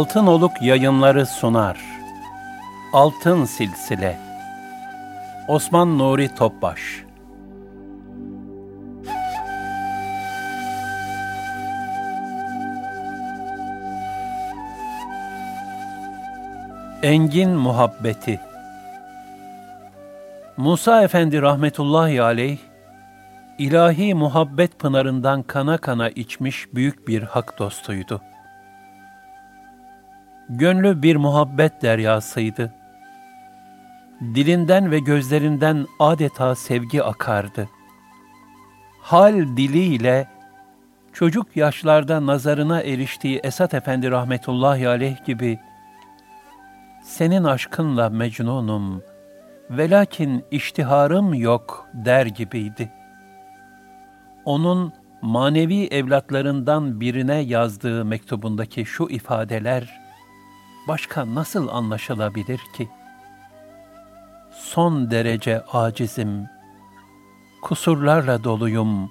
Altın Oluk yayınları sunar. Altın Silsile Osman Nuri Topbaş Engin Muhabbeti Musa Efendi rahmetullahi aleyh, ilahi muhabbet pınarından kana kana içmiş büyük bir hak dostuydu. Gönlü bir muhabbet deryasıydı. Dilinden ve gözlerinden adeta sevgi akardı. Hal diliyle çocuk yaşlarda nazarına eriştiği Esat Efendi rahmetullahi aleyh gibi senin aşkınla mecnunum, velakin iştiharım yok der gibiydi. Onun manevi evlatlarından birine yazdığı mektubundaki şu ifadeler, başka nasıl anlaşılabilir ki? Son derece acizim, kusurlarla doluyum.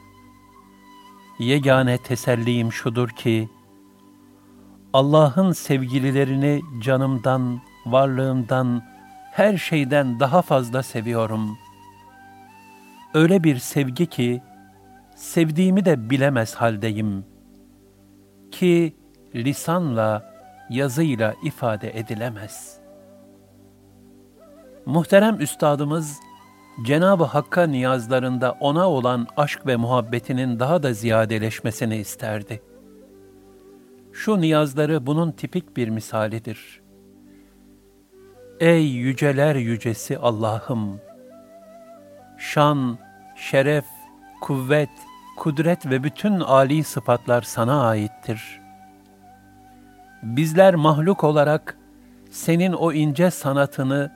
Yegane tesellim şudur ki, Allah'ın sevgililerini canımdan, varlığımdan, her şeyden daha fazla seviyorum. Öyle bir sevgi ki, sevdiğimi de bilemez haldeyim. Ki lisanla, yazıyla ifade edilemez. Muhterem üstadımız, Cenab-ı Hakk'a niyazlarında ona olan aşk ve muhabbetinin daha da ziyadeleşmesini isterdi. Şu niyazları bunun tipik bir misalidir. Ey yüceler yücesi Allah'ım! Şan, şeref, kuvvet, kudret ve bütün âli sıfatlar sana aittir. Bizler mahluk olarak senin o ince sanatını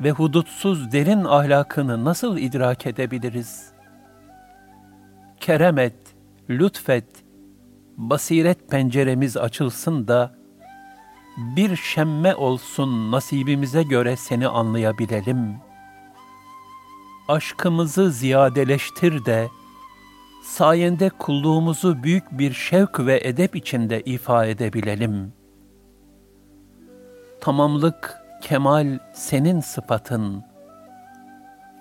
ve hudutsuz derin ahlakını nasıl idrak edebiliriz? Kerem et, lütfet, basiret penceremiz açılsın da, bir şemme olsun nasibimize göre seni anlayabilelim. Aşkımızı ziyadeleştir de, sayende kulluğumuzu büyük bir şevk ve edep içinde ifa edebilelim. Tamamlık, kemal senin sıfatın,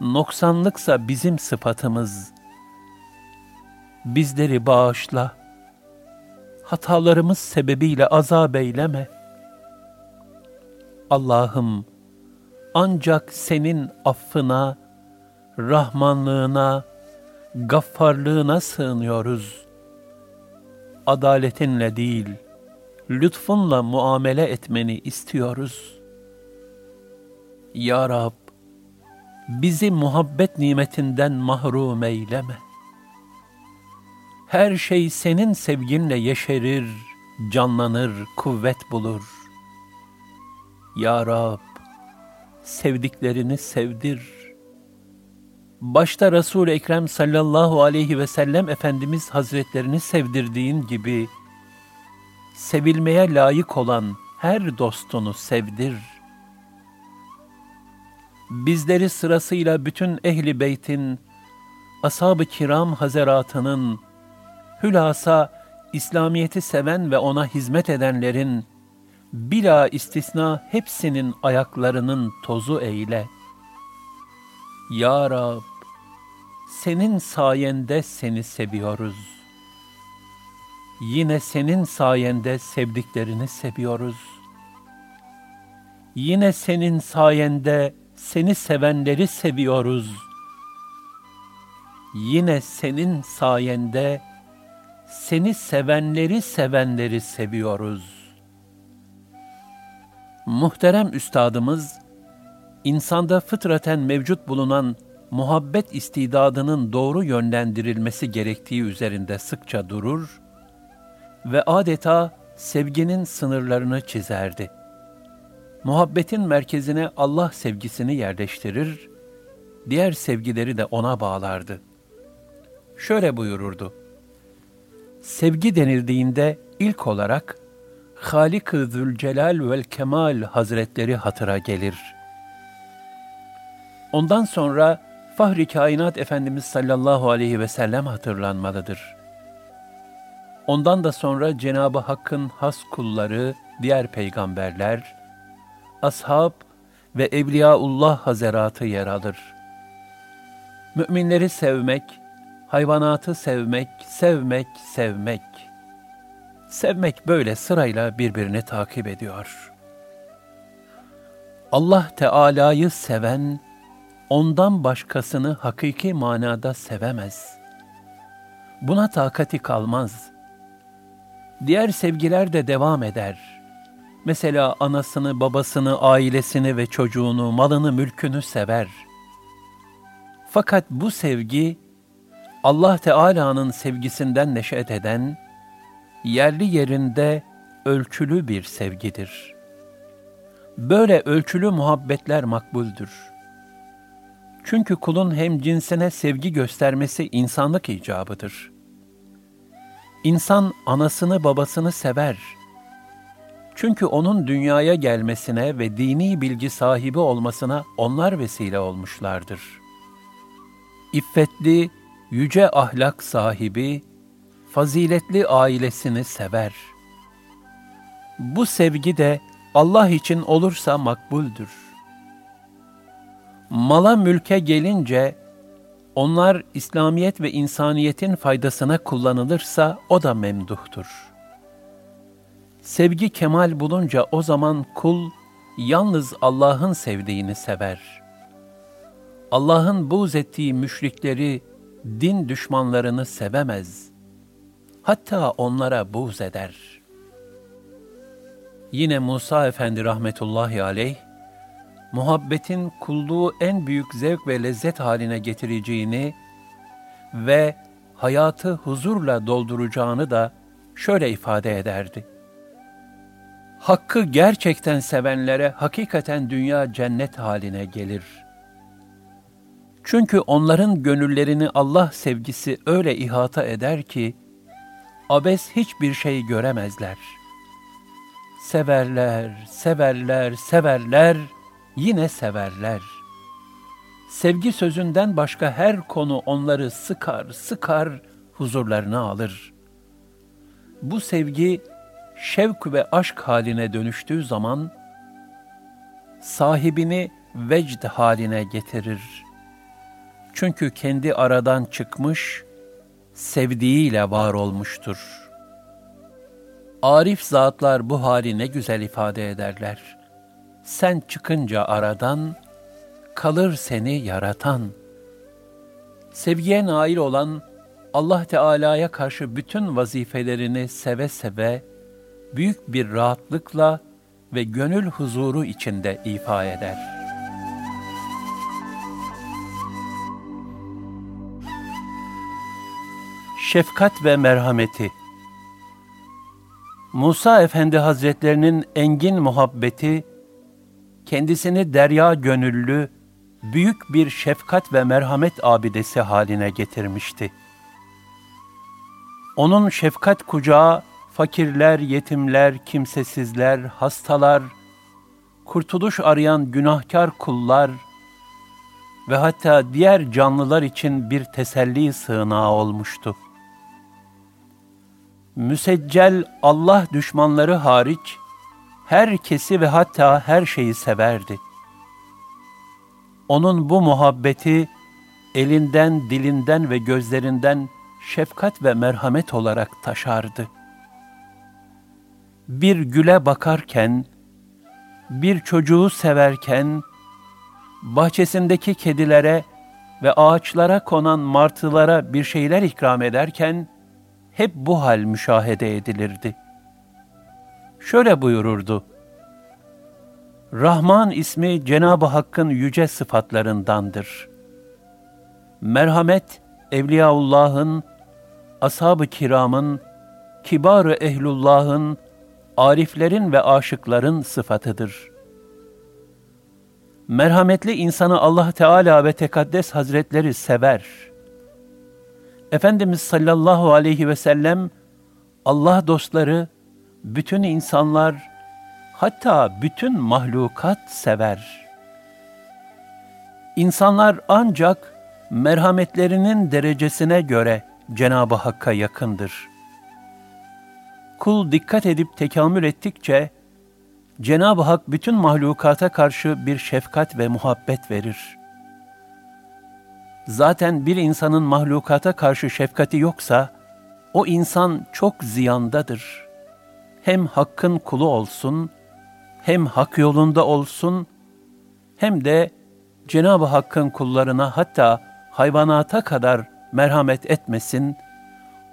noksanlıksa bizim sıfatımız. Bizleri bağışla, hatalarımız sebebiyle azap eyleme. Allah'ım, ancak senin affına, rahmanlığına, gaffarlığına sığınıyoruz. Adaletinle değil, lütfunla muamele etmeni istiyoruz. Ya Rab, bizi muhabbet nimetinden mahrum eyleme. Her şey senin sevginle yeşerir, canlanır, kuvvet bulur. Ya Rab, sevdiklerini sevdir.'' Başta Resul-i Ekrem sallallahu aleyhi ve sellem Efendimiz Hazretlerini sevdirdiğin gibi, sevilmeye layık olan her dostunu sevdir. Bizleri sırasıyla bütün ehli beytin, ashab-ı kiram hazeratının, hülasa İslamiyeti seven ve ona hizmet edenlerin, bila istisna hepsinin ayaklarının tozu eyle.'' Ya Rab, senin sayende seni seviyoruz. Yine senin sayende sevdiklerini seviyoruz. Yine senin sayende seni sevenleri seviyoruz. Yine senin sayende seni sevenleri sevenleri seviyoruz. Muhterem üstadımız, insanda fıtraten mevcut bulunan muhabbet istidadının doğru yönlendirilmesi gerektiği üzerinde sıkça durur ve adeta sevginin sınırlarını çizerdi. Muhabbetin merkezine Allah sevgisini yerleştirir, diğer sevgileri de ona bağlardı. Şöyle buyururdu. Sevgi denildiğinde ilk olarak Halik-ı Zülcelal vel Kemal Hazretleri hatıra gelir. Ondan sonra Fahri Kainat Efendimiz sallallahu aleyhi ve sellem hatırlanmalıdır. Ondan da sonra Cenab-ı Hakk'ın has kulları, diğer peygamberler, ashab ve Evliyaullah hazaratı yer alır. Müminleri sevmek, hayvanatı sevmek, sevmek, sevmek. Sevmek böyle sırayla birbirini takip ediyor. Allah Teala'yı seven, ondan başkasını hakiki manada sevemez. Buna takati kalmaz. Diğer sevgiler de devam eder. Mesela anasını, babasını, ailesini ve çocuğunu, malını, mülkünü sever. Fakat bu sevgi, Allah Teala'nın sevgisinden neşet eden, yerli yerinde ölçülü bir sevgidir. Böyle ölçülü muhabbetler makbuldür. Çünkü kulun hem cinsine sevgi göstermesi insanlık icabıdır. İnsan anasını babasını sever. Çünkü onun dünyaya gelmesine ve dini bilgi sahibi olmasına onlar vesile olmuşlardır. İffetli, yüce ahlak sahibi, faziletli ailesini sever. Bu sevgi de Allah için olursa makbuldür. Mala mülke gelince, onlar İslamiyet ve insaniyetin faydasına kullanılırsa o da memduhtur. Sevgi kemal bulunca o zaman kul yalnız Allah'ın sevdiğini sever. Allah'ın buğz ettiği müşrikleri, din düşmanlarını sevemez. Hatta onlara buğz eder. Yine Musa Efendi rahmetullahi aleyh, muhabbetin kulluğu en büyük zevk ve lezzet haline getireceğini ve hayatı huzurla dolduracağını da şöyle ifade ederdi. Hakkı gerçekten sevenlere hakikaten dünya cennet haline gelir.'' Çünkü onların gönüllerini Allah sevgisi öyle ihata eder ki, abes hiçbir şey göremezler. Severler, severler, severler, yine severler. Sevgi sözünden başka her konu onları sıkar, sıkar, huzurlarına alır. Bu sevgi, şevk ve aşk haline dönüştüğü zaman, sahibini vecd haline getirir.'' Çünkü kendi aradan çıkmış, sevdiğiyle var olmuştur. Arif zatlar bu hali ne güzel ifade ederler. Sen çıkınca aradan, kalır seni yaratan. Sevgiye nail olan, Allah Teala'ya karşı bütün vazifelerini seve seve, büyük bir rahatlıkla ve gönül huzuru içinde ifa eder.'' şefkat ve merhameti. Musa Efendi Hazretlerinin engin muhabbeti, kendisini derya gönüllü, büyük bir şefkat ve merhamet abidesi haline getirmişti. Onun şefkat kucağı, fakirler, yetimler, kimsesizler, hastalar, kurtuluş arayan günahkar kullar ve hatta diğer canlılar için bir teselli sığınağı olmuştu müseccel Allah düşmanları hariç herkesi ve hatta her şeyi severdi. Onun bu muhabbeti elinden, dilinden ve gözlerinden şefkat ve merhamet olarak taşardı. Bir güle bakarken, bir çocuğu severken, bahçesindeki kedilere ve ağaçlara konan martılara bir şeyler ikram ederken, hep bu hal müşahede edilirdi. Şöyle buyururdu. Rahman ismi Cenab-ı Hakk'ın yüce sıfatlarındandır. Merhamet, Evliyaullah'ın, ashab-ı kiramın, kibar-ı ehlullah'ın, ariflerin ve aşıkların sıfatıdır. Merhametli insanı Allah Teala ve Tekaddes Hazretleri sever. Efendimiz sallallahu aleyhi ve sellem, Allah dostları, bütün insanlar, hatta bütün mahlukat sever. İnsanlar ancak merhametlerinin derecesine göre Cenab-ı Hakk'a yakındır. Kul dikkat edip tekamül ettikçe, Cenab-ı Hak bütün mahlukata karşı bir şefkat ve muhabbet verir. Zaten bir insanın mahlukata karşı şefkati yoksa, o insan çok ziyandadır. Hem Hakk'ın kulu olsun, hem hak yolunda olsun, hem de Cenab-ı Hakk'ın kullarına hatta hayvanata kadar merhamet etmesin,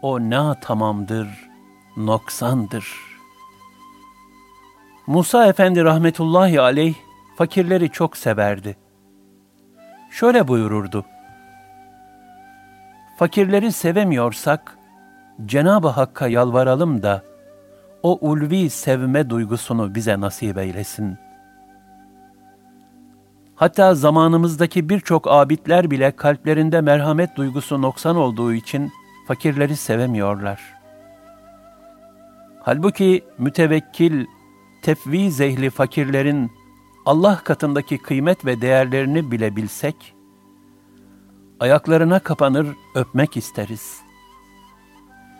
o ne tamamdır, noksandır. Musa Efendi rahmetullahi aleyh fakirleri çok severdi. Şöyle buyururdu. Fakirleri sevemiyorsak Cenab-ı Hakk'a yalvaralım da o ulvi sevme duygusunu bize nasip eylesin. Hatta zamanımızdaki birçok abidler bile kalplerinde merhamet duygusu noksan olduğu için fakirleri sevemiyorlar. Halbuki mütevekkil, tefviz ehli fakirlerin Allah katındaki kıymet ve değerlerini bile bilsek, ayaklarına kapanır öpmek isteriz.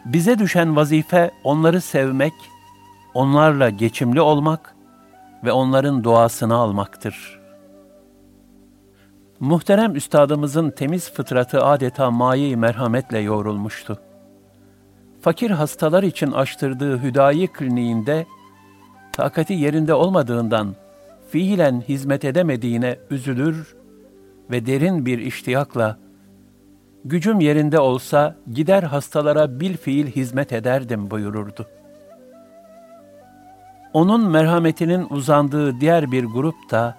Bize düşen vazife onları sevmek, onlarla geçimli olmak ve onların duasını almaktır. Muhterem üstadımızın temiz fıtratı adeta mayi merhametle yoğrulmuştu. Fakir hastalar için açtırdığı hüdayi kliniğinde takati yerinde olmadığından fiilen hizmet edemediğine üzülür ve derin bir iştiyakla gücüm yerinde olsa gider hastalara bil fiil hizmet ederdim buyururdu. Onun merhametinin uzandığı diğer bir grup da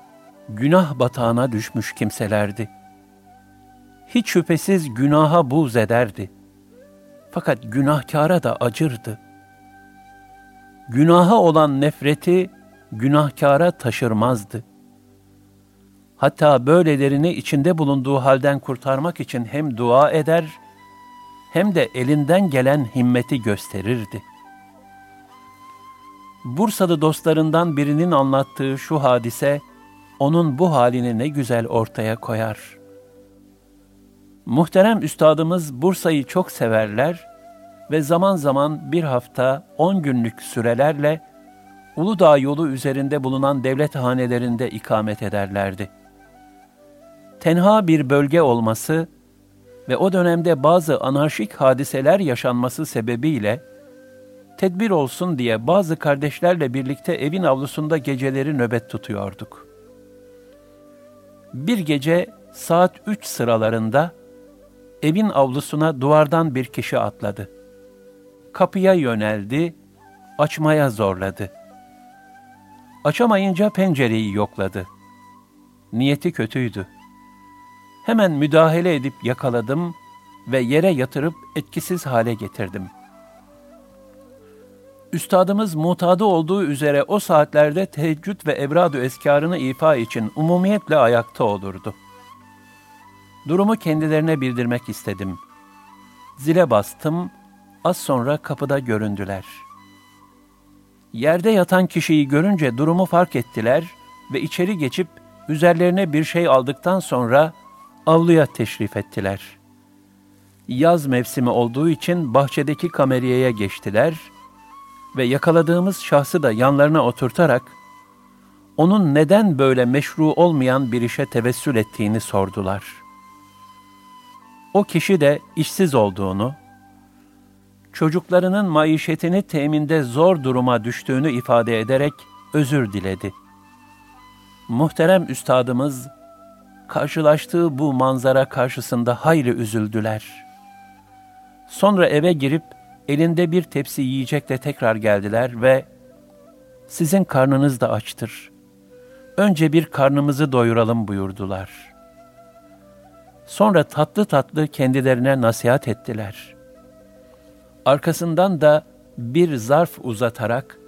günah batağına düşmüş kimselerdi. Hiç şüphesiz günaha buz ederdi. Fakat günahkara da acırdı. Günaha olan nefreti günahkara taşırmazdı. Hatta böylelerini içinde bulunduğu halden kurtarmak için hem dua eder, hem de elinden gelen himmeti gösterirdi. Bursalı dostlarından birinin anlattığı şu hadise, onun bu halini ne güzel ortaya koyar. Muhterem üstadımız Bursa'yı çok severler ve zaman zaman bir hafta on günlük sürelerle Uludağ yolu üzerinde bulunan devlet hanelerinde ikamet ederlerdi. Tenha bir bölge olması ve o dönemde bazı anarşik hadiseler yaşanması sebebiyle tedbir olsun diye bazı kardeşlerle birlikte evin avlusunda geceleri nöbet tutuyorduk. Bir gece saat üç sıralarında evin avlusuna duvardan bir kişi atladı. Kapıya yöneldi, açmaya zorladı. Açamayınca pencereyi yokladı. Niyeti kötüydü. Hemen müdahale edip yakaladım ve yere yatırıp etkisiz hale getirdim. Üstadımız mutadı olduğu üzere o saatlerde teheccüd ve evrad-ı eskarını ifa için umumiyetle ayakta olurdu. Durumu kendilerine bildirmek istedim. Zile bastım, az sonra kapıda göründüler. Yerde yatan kişiyi görünce durumu fark ettiler ve içeri geçip üzerlerine bir şey aldıktan sonra avluya teşrif ettiler. Yaz mevsimi olduğu için bahçedeki kameriyeye geçtiler.'' Ve yakaladığımız şahsı da yanlarına oturtarak onun neden böyle meşru olmayan bir işe tevessül ettiğini sordular. O kişi de işsiz olduğunu, çocuklarının maişetini teminde zor duruma düştüğünü ifade ederek özür diledi. Muhterem üstadımız, karşılaştığı bu manzara karşısında hayli üzüldüler. Sonra eve girip elinde bir tepsi yiyecekle tekrar geldiler ve sizin karnınız da açtır. Önce bir karnımızı doyuralım buyurdular. Sonra tatlı tatlı kendilerine nasihat ettiler. Arkasından da bir zarf uzatarak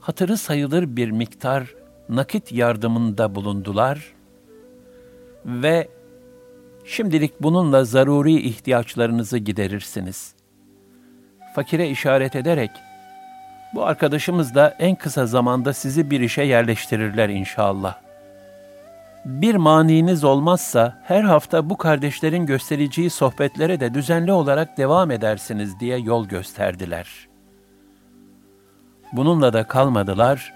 hatırı sayılır bir miktar nakit yardımında bulundular ve şimdilik bununla zaruri ihtiyaçlarınızı giderirsiniz. Fakire işaret ederek, bu arkadaşımız da en kısa zamanda sizi bir işe yerleştirirler inşallah. Bir maniniz olmazsa her hafta bu kardeşlerin göstereceği sohbetlere de düzenli olarak devam edersiniz diye yol gösterdiler. Bununla da kalmadılar,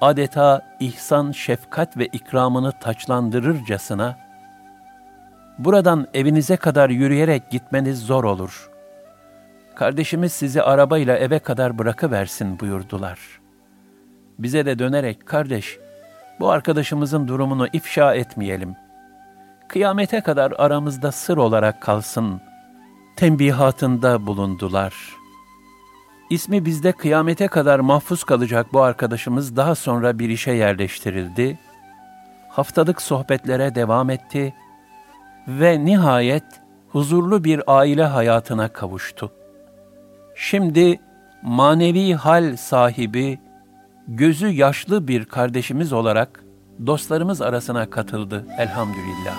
adeta ihsan, şefkat ve ikramını taçlandırırcasına, buradan evinize kadar yürüyerek gitmeniz zor olur. Kardeşimiz sizi arabayla eve kadar bırakıversin buyurdular. Bize de dönerek, kardeş, bu arkadaşımızın durumunu ifşa etmeyelim. Kıyamete kadar aramızda sır olarak kalsın. Tembihatında bulundular.'' İsmi bizde kıyamete kadar mahfuz kalacak bu arkadaşımız daha sonra bir işe yerleştirildi. Haftalık sohbetlere devam etti ve nihayet huzurlu bir aile hayatına kavuştu. Şimdi manevi hal sahibi, gözü yaşlı bir kardeşimiz olarak dostlarımız arasına katıldı elhamdülillah.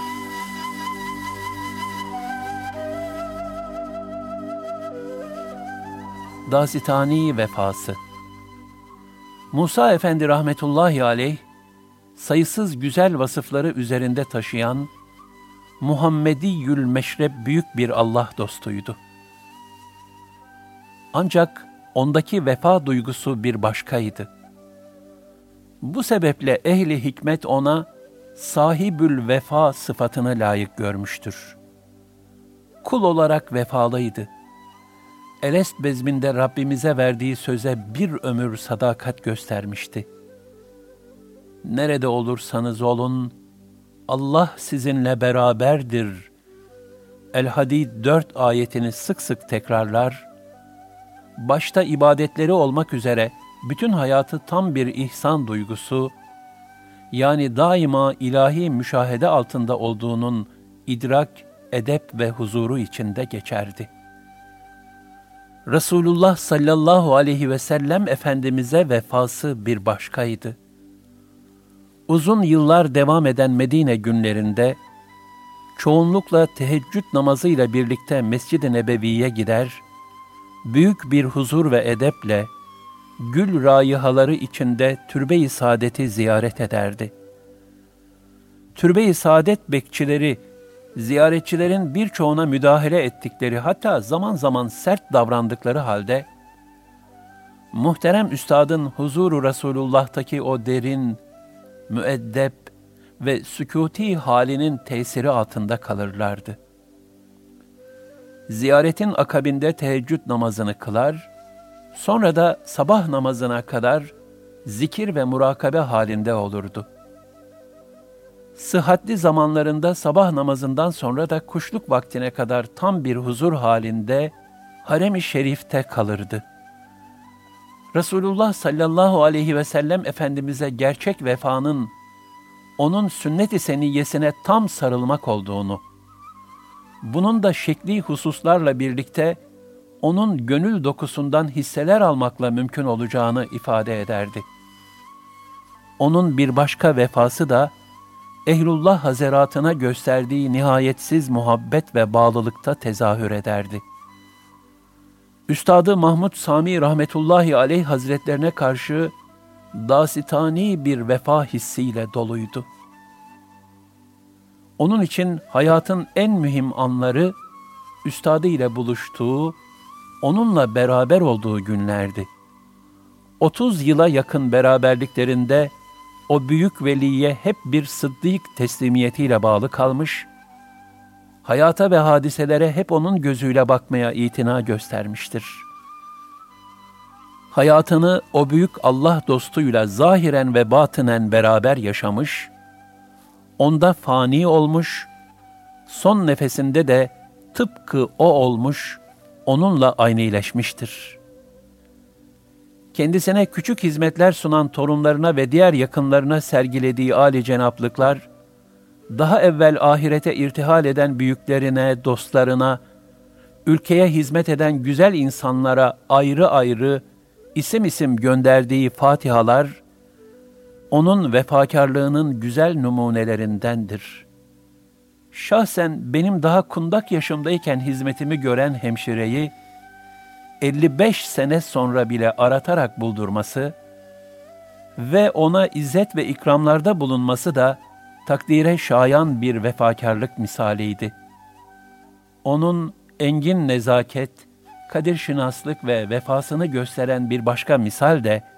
Dasitani vefası. Musa Efendi rahmetullahi aleyh, sayısız güzel vasıfları üzerinde taşıyan, Muhammedi Yül Meşrep büyük bir Allah dostuydu. Ancak ondaki vefa duygusu bir başkaydı. Bu sebeple ehli hikmet ona sahibül vefa sıfatını layık görmüştür. Kul olarak vefalıydı Elest bezminde Rabbimize verdiği söze bir ömür sadakat göstermişti. Nerede olursanız olun, Allah sizinle beraberdir. El-Hadid 4 ayetini sık sık tekrarlar, başta ibadetleri olmak üzere bütün hayatı tam bir ihsan duygusu, yani daima ilahi müşahede altında olduğunun idrak, edep ve huzuru içinde geçerdi.'' Resulullah sallallahu aleyhi ve sellem Efendimiz'e vefası bir başkaydı. Uzun yıllar devam eden Medine günlerinde, çoğunlukla teheccüd namazıyla birlikte Mescid-i Nebevi'ye gider, büyük bir huzur ve edeple, gül rayihaları içinde türbe-i saadeti ziyaret ederdi. Türbe-i saadet bekçileri, ziyaretçilerin birçoğuna müdahale ettikleri hatta zaman zaman sert davrandıkları halde, muhterem üstadın huzuru Resulullah'taki o derin, müeddep ve sükuti halinin tesiri altında kalırlardı. Ziyaretin akabinde teheccüd namazını kılar, sonra da sabah namazına kadar zikir ve murakabe halinde olurdu sıhhatli zamanlarında sabah namazından sonra da kuşluk vaktine kadar tam bir huzur halinde harem-i şerifte kalırdı. Resulullah sallallahu aleyhi ve sellem Efendimiz'e gerçek vefanın, onun sünnet-i seniyyesine tam sarılmak olduğunu, bunun da şekli hususlarla birlikte onun gönül dokusundan hisseler almakla mümkün olacağını ifade ederdi. Onun bir başka vefası da, ehlullah hazeratına gösterdiği nihayetsiz muhabbet ve bağlılıkta tezahür ederdi. Üstadı Mahmud Sami rahmetullahi aleyh hazretlerine karşı dasitani bir vefa hissiyle doluydu. Onun için hayatın en mühim anları üstadı ile buluştuğu, onunla beraber olduğu günlerdi. 30 yıla yakın beraberliklerinde o büyük veliye hep bir sıddık teslimiyetiyle bağlı kalmış, hayata ve hadiselere hep onun gözüyle bakmaya itina göstermiştir. Hayatını o büyük Allah dostuyla zahiren ve batınen beraber yaşamış, onda fani olmuş, son nefesinde de tıpkı o olmuş, onunla aynıleşmiştir. Kendisine küçük hizmetler sunan torunlarına ve diğer yakınlarına sergilediği âli cenaplıklar, daha evvel ahirete irtihal eden büyüklerine, dostlarına, ülkeye hizmet eden güzel insanlara ayrı ayrı isim isim gönderdiği fatihalar, onun vefakarlığının güzel numunelerindendir. Şahsen benim daha kundak yaşımdayken hizmetimi gören hemşireyi, 55 sene sonra bile aratarak buldurması ve ona izzet ve ikramlarda bulunması da takdire şayan bir vefakarlık misaliydi. Onun engin nezaket, kadir şinaslık ve vefasını gösteren bir başka misal de,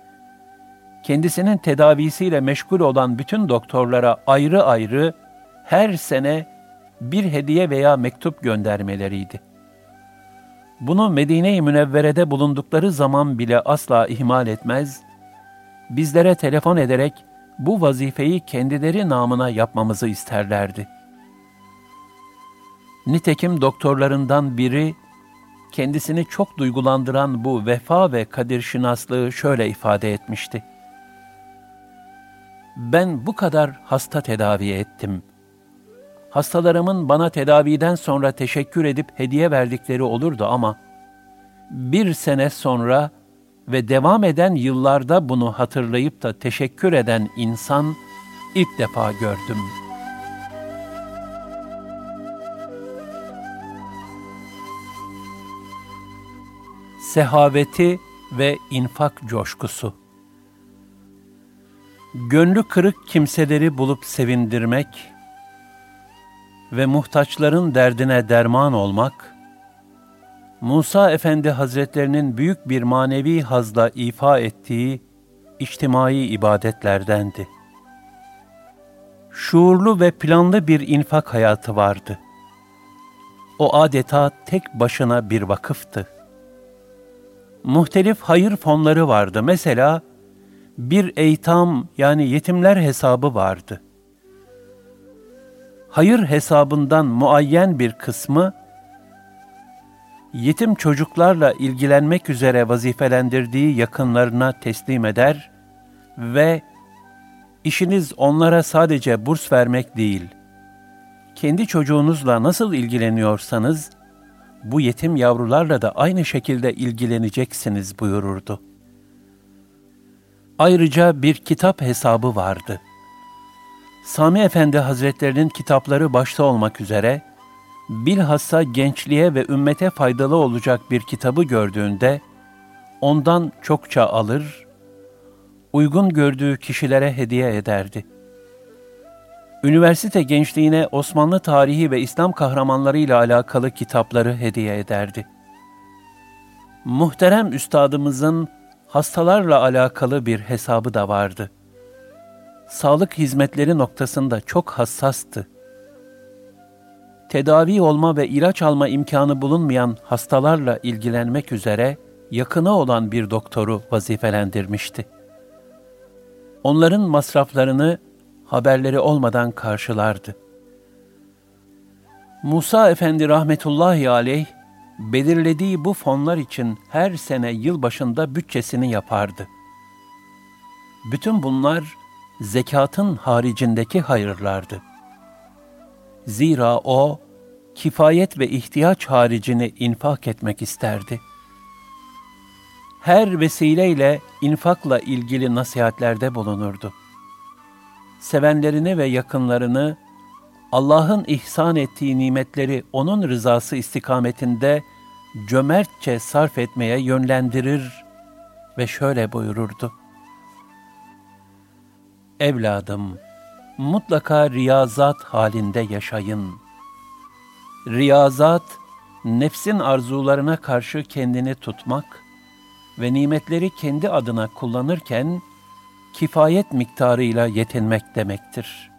kendisinin tedavisiyle meşgul olan bütün doktorlara ayrı ayrı her sene bir hediye veya mektup göndermeleriydi. Bunu Medine-i Münevvere'de bulundukları zaman bile asla ihmal etmez, bizlere telefon ederek bu vazifeyi kendileri namına yapmamızı isterlerdi. Nitekim doktorlarından biri, kendisini çok duygulandıran bu vefa ve kadir şinaslığı şöyle ifade etmişti. Ben bu kadar hasta tedavi ettim. Hastalarımın bana tedaviden sonra teşekkür edip hediye verdikleri olurdu ama bir sene sonra ve devam eden yıllarda bunu hatırlayıp da teşekkür eden insan ilk defa gördüm. Sehaveti ve infak coşkusu Gönlü kırık kimseleri bulup sevindirmek ve muhtaçların derdine derman olmak, Musa Efendi Hazretlerinin büyük bir manevi hazla ifa ettiği içtimai ibadetlerdendi. Şuurlu ve planlı bir infak hayatı vardı. O adeta tek başına bir vakıftı. Muhtelif hayır fonları vardı. Mesela bir eytam yani yetimler hesabı vardı. Hayır hesabından muayyen bir kısmı yetim çocuklarla ilgilenmek üzere vazifelendirdiği yakınlarına teslim eder ve işiniz onlara sadece burs vermek değil, kendi çocuğunuzla nasıl ilgileniyorsanız, bu yetim yavrularla da aynı şekilde ilgileneceksiniz buyururdu. Ayrıca bir kitap hesabı vardı. Sami Efendi Hazretlerinin kitapları başta olmak üzere, bilhassa gençliğe ve ümmete faydalı olacak bir kitabı gördüğünde ondan çokça alır, uygun gördüğü kişilere hediye ederdi. Üniversite gençliğine Osmanlı tarihi ve İslam kahramanları ile alakalı kitapları hediye ederdi. Muhterem üstadımızın hastalarla alakalı bir hesabı da vardı. Sağlık hizmetleri noktasında çok hassastı tedavi olma ve ilaç alma imkanı bulunmayan hastalarla ilgilenmek üzere yakına olan bir doktoru vazifelendirmişti. Onların masraflarını haberleri olmadan karşılardı. Musa Efendi rahmetullahi aleyh, belirlediği bu fonlar için her sene yılbaşında bütçesini yapardı. Bütün bunlar zekatın haricindeki hayırlardı. Zira o, kifayet ve ihtiyaç haricini infak etmek isterdi. Her vesileyle infakla ilgili nasihatlerde bulunurdu. Sevenlerini ve yakınlarını Allah'ın ihsan ettiği nimetleri onun rızası istikametinde cömertçe sarf etmeye yönlendirir ve şöyle buyururdu. Evladım, mutlaka riyazat halinde yaşayın.'' Riyazat, nefsin arzularına karşı kendini tutmak ve nimetleri kendi adına kullanırken kifayet miktarıyla yetinmek demektir.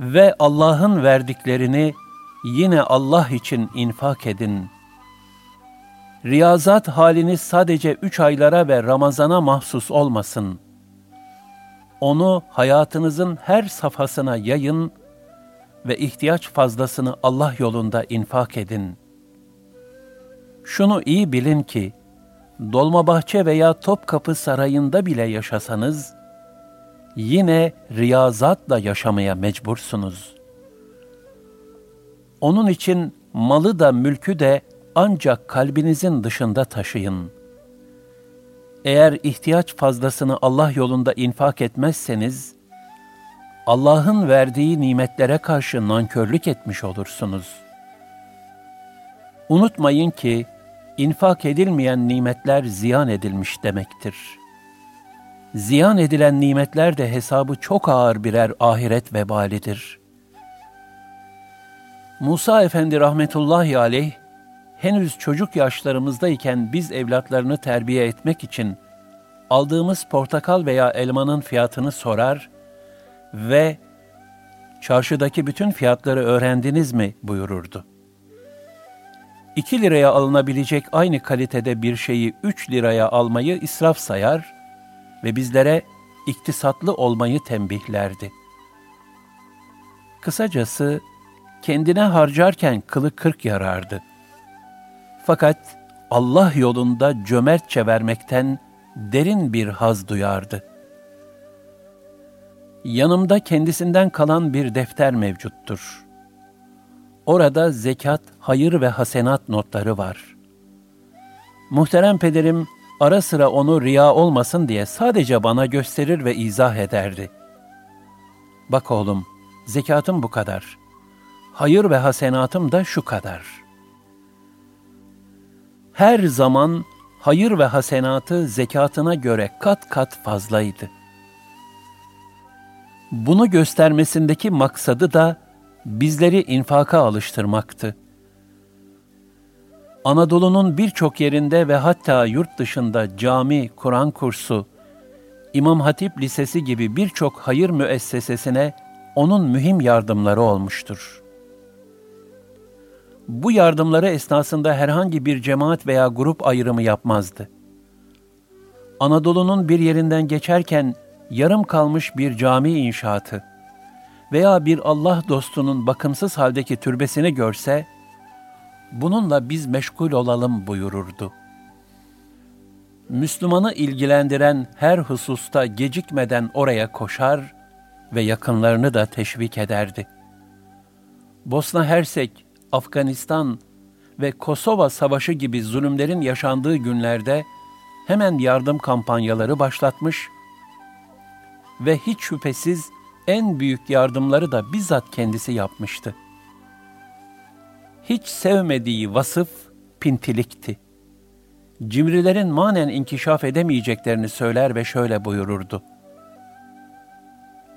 Ve Allah'ın verdiklerini yine Allah için infak edin. Riyazat haliniz sadece üç aylara ve Ramazana mahsus olmasın. Onu hayatınızın her safhasına yayın ve ihtiyaç fazlasını Allah yolunda infak edin. şunu iyi bilin ki, Dolmabahçe veya Topkapı Sarayı'nda bile yaşasanız, yine riyazatla yaşamaya mecbursunuz. Onun için malı da mülkü de ancak kalbinizin dışında taşıyın. Eğer ihtiyaç fazlasını Allah yolunda infak etmezseniz, Allah'ın verdiği nimetlere karşı nankörlük etmiş olursunuz. Unutmayın ki, infak edilmeyen nimetler ziyan edilmiş demektir. Ziyan edilen nimetler de hesabı çok ağır birer ahiret vebalidir. Musa Efendi rahmetullahi aleyh, henüz çocuk yaşlarımızdayken biz evlatlarını terbiye etmek için aldığımız portakal veya elmanın fiyatını sorar ve çarşıdaki bütün fiyatları öğrendiniz mi buyururdu. 2 liraya alınabilecek aynı kalitede bir şeyi 3 liraya almayı israf sayar ve bizlere iktisatlı olmayı tembihlerdi. Kısacası kendine harcarken kılı kırk yarardı. Fakat Allah yolunda cömertçe vermekten derin bir haz duyardı. Yanımda kendisinden kalan bir defter mevcuttur. Orada zekat, hayır ve hasenat notları var. Muhterem pederim ara sıra onu riya olmasın diye sadece bana gösterir ve izah ederdi. Bak oğlum, zekatım bu kadar. Hayır ve hasenatım da şu kadar. Her zaman hayır ve hasenatı zekatına göre kat kat fazlaydı. Bunu göstermesindeki maksadı da bizleri infaka alıştırmaktı. Anadolu'nun birçok yerinde ve hatta yurt dışında cami, Kur'an kursu, İmam Hatip Lisesi gibi birçok hayır müessesesine onun mühim yardımları olmuştur. Bu yardımları esnasında herhangi bir cemaat veya grup ayrımı yapmazdı. Anadolu'nun bir yerinden geçerken yarım kalmış bir cami inşaatı veya bir Allah dostunun bakımsız haldeki türbesini görse, bununla biz meşgul olalım buyururdu. Müslümanı ilgilendiren her hususta gecikmeden oraya koşar ve yakınlarını da teşvik ederdi. Bosna Hersek, Afganistan ve Kosova Savaşı gibi zulümlerin yaşandığı günlerde hemen yardım kampanyaları başlatmış ve hiç şüphesiz en büyük yardımları da bizzat kendisi yapmıştı. Hiç sevmediği vasıf pintilikti. Cimrilerin manen inkişaf edemeyeceklerini söyler ve şöyle buyururdu.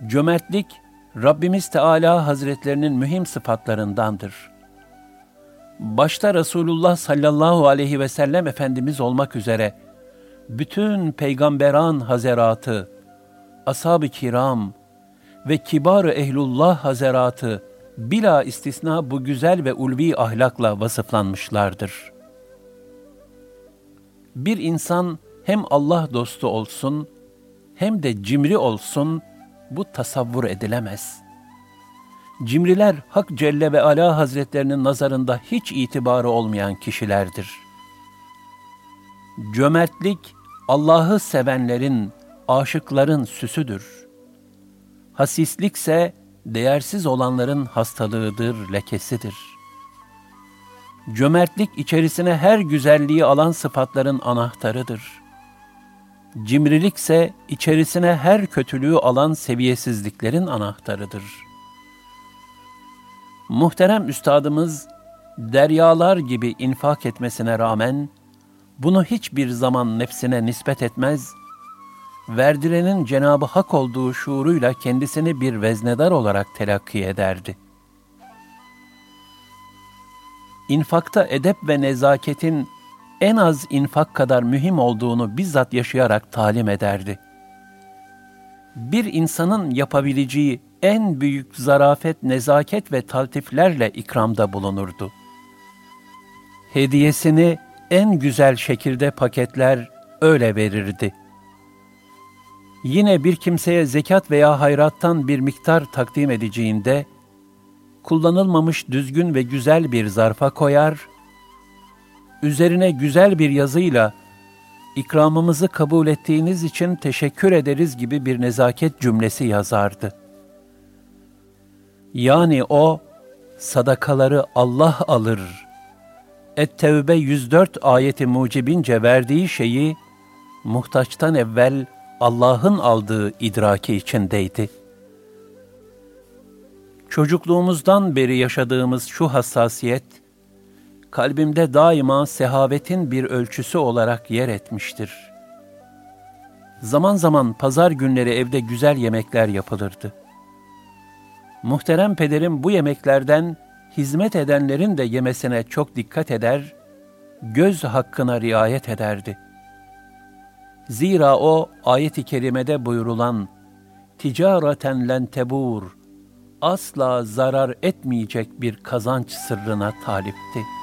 Cömertlik, Rabbimiz Teala Hazretlerinin mühim sıfatlarındandır. Başta Resulullah sallallahu aleyhi ve sellem Efendimiz olmak üzere bütün peygamberan hazeratı, ashab-ı kiram ve kibar-ı ehlullah hazeratı bila istisna bu güzel ve ulvi ahlakla vasıflanmışlardır. Bir insan hem Allah dostu olsun hem de cimri olsun bu tasavvur edilemez. Cimriler Hak Celle ve Ala Hazretlerinin nazarında hiç itibarı olmayan kişilerdir. Cömertlik Allah'ı sevenlerin, aşıkların süsüdür. Hasislikse değersiz olanların hastalığıdır, lekesidir. Cömertlik içerisine her güzelliği alan sıfatların anahtarıdır. Cimrilikse içerisine her kötülüğü alan seviyesizliklerin anahtarıdır. Muhterem üstadımız deryalar gibi infak etmesine rağmen bunu hiçbir zaman nefsine nispet etmez verdirenin Cenabı Hak olduğu şuuruyla kendisini bir veznedar olarak telakki ederdi. İnfakta edep ve nezaketin en az infak kadar mühim olduğunu bizzat yaşayarak talim ederdi. Bir insanın yapabileceği en büyük zarafet, nezaket ve taltiflerle ikramda bulunurdu. Hediyesini en güzel şekilde paketler öyle verirdi.'' Yine bir kimseye zekat veya hayrattan bir miktar takdim edeceğinde, kullanılmamış düzgün ve güzel bir zarfa koyar, üzerine güzel bir yazıyla ikramımızı kabul ettiğiniz için teşekkür ederiz gibi bir nezaket cümlesi yazardı. Yani o sadakaları Allah alır. Et-Tevbe 104 ayeti mucibince verdiği şeyi muhtaçtan evvel Allah'ın aldığı idraki içindeydi. Çocukluğumuzdan beri yaşadığımız şu hassasiyet, kalbimde daima sehavetin bir ölçüsü olarak yer etmiştir. Zaman zaman pazar günleri evde güzel yemekler yapılırdı. Muhterem pederim bu yemeklerden hizmet edenlerin de yemesine çok dikkat eder, göz hakkına riayet ederdi. Zira o ayet-i kerimede buyurulan ticareten len tebur asla zarar etmeyecek bir kazanç sırrına talipti.''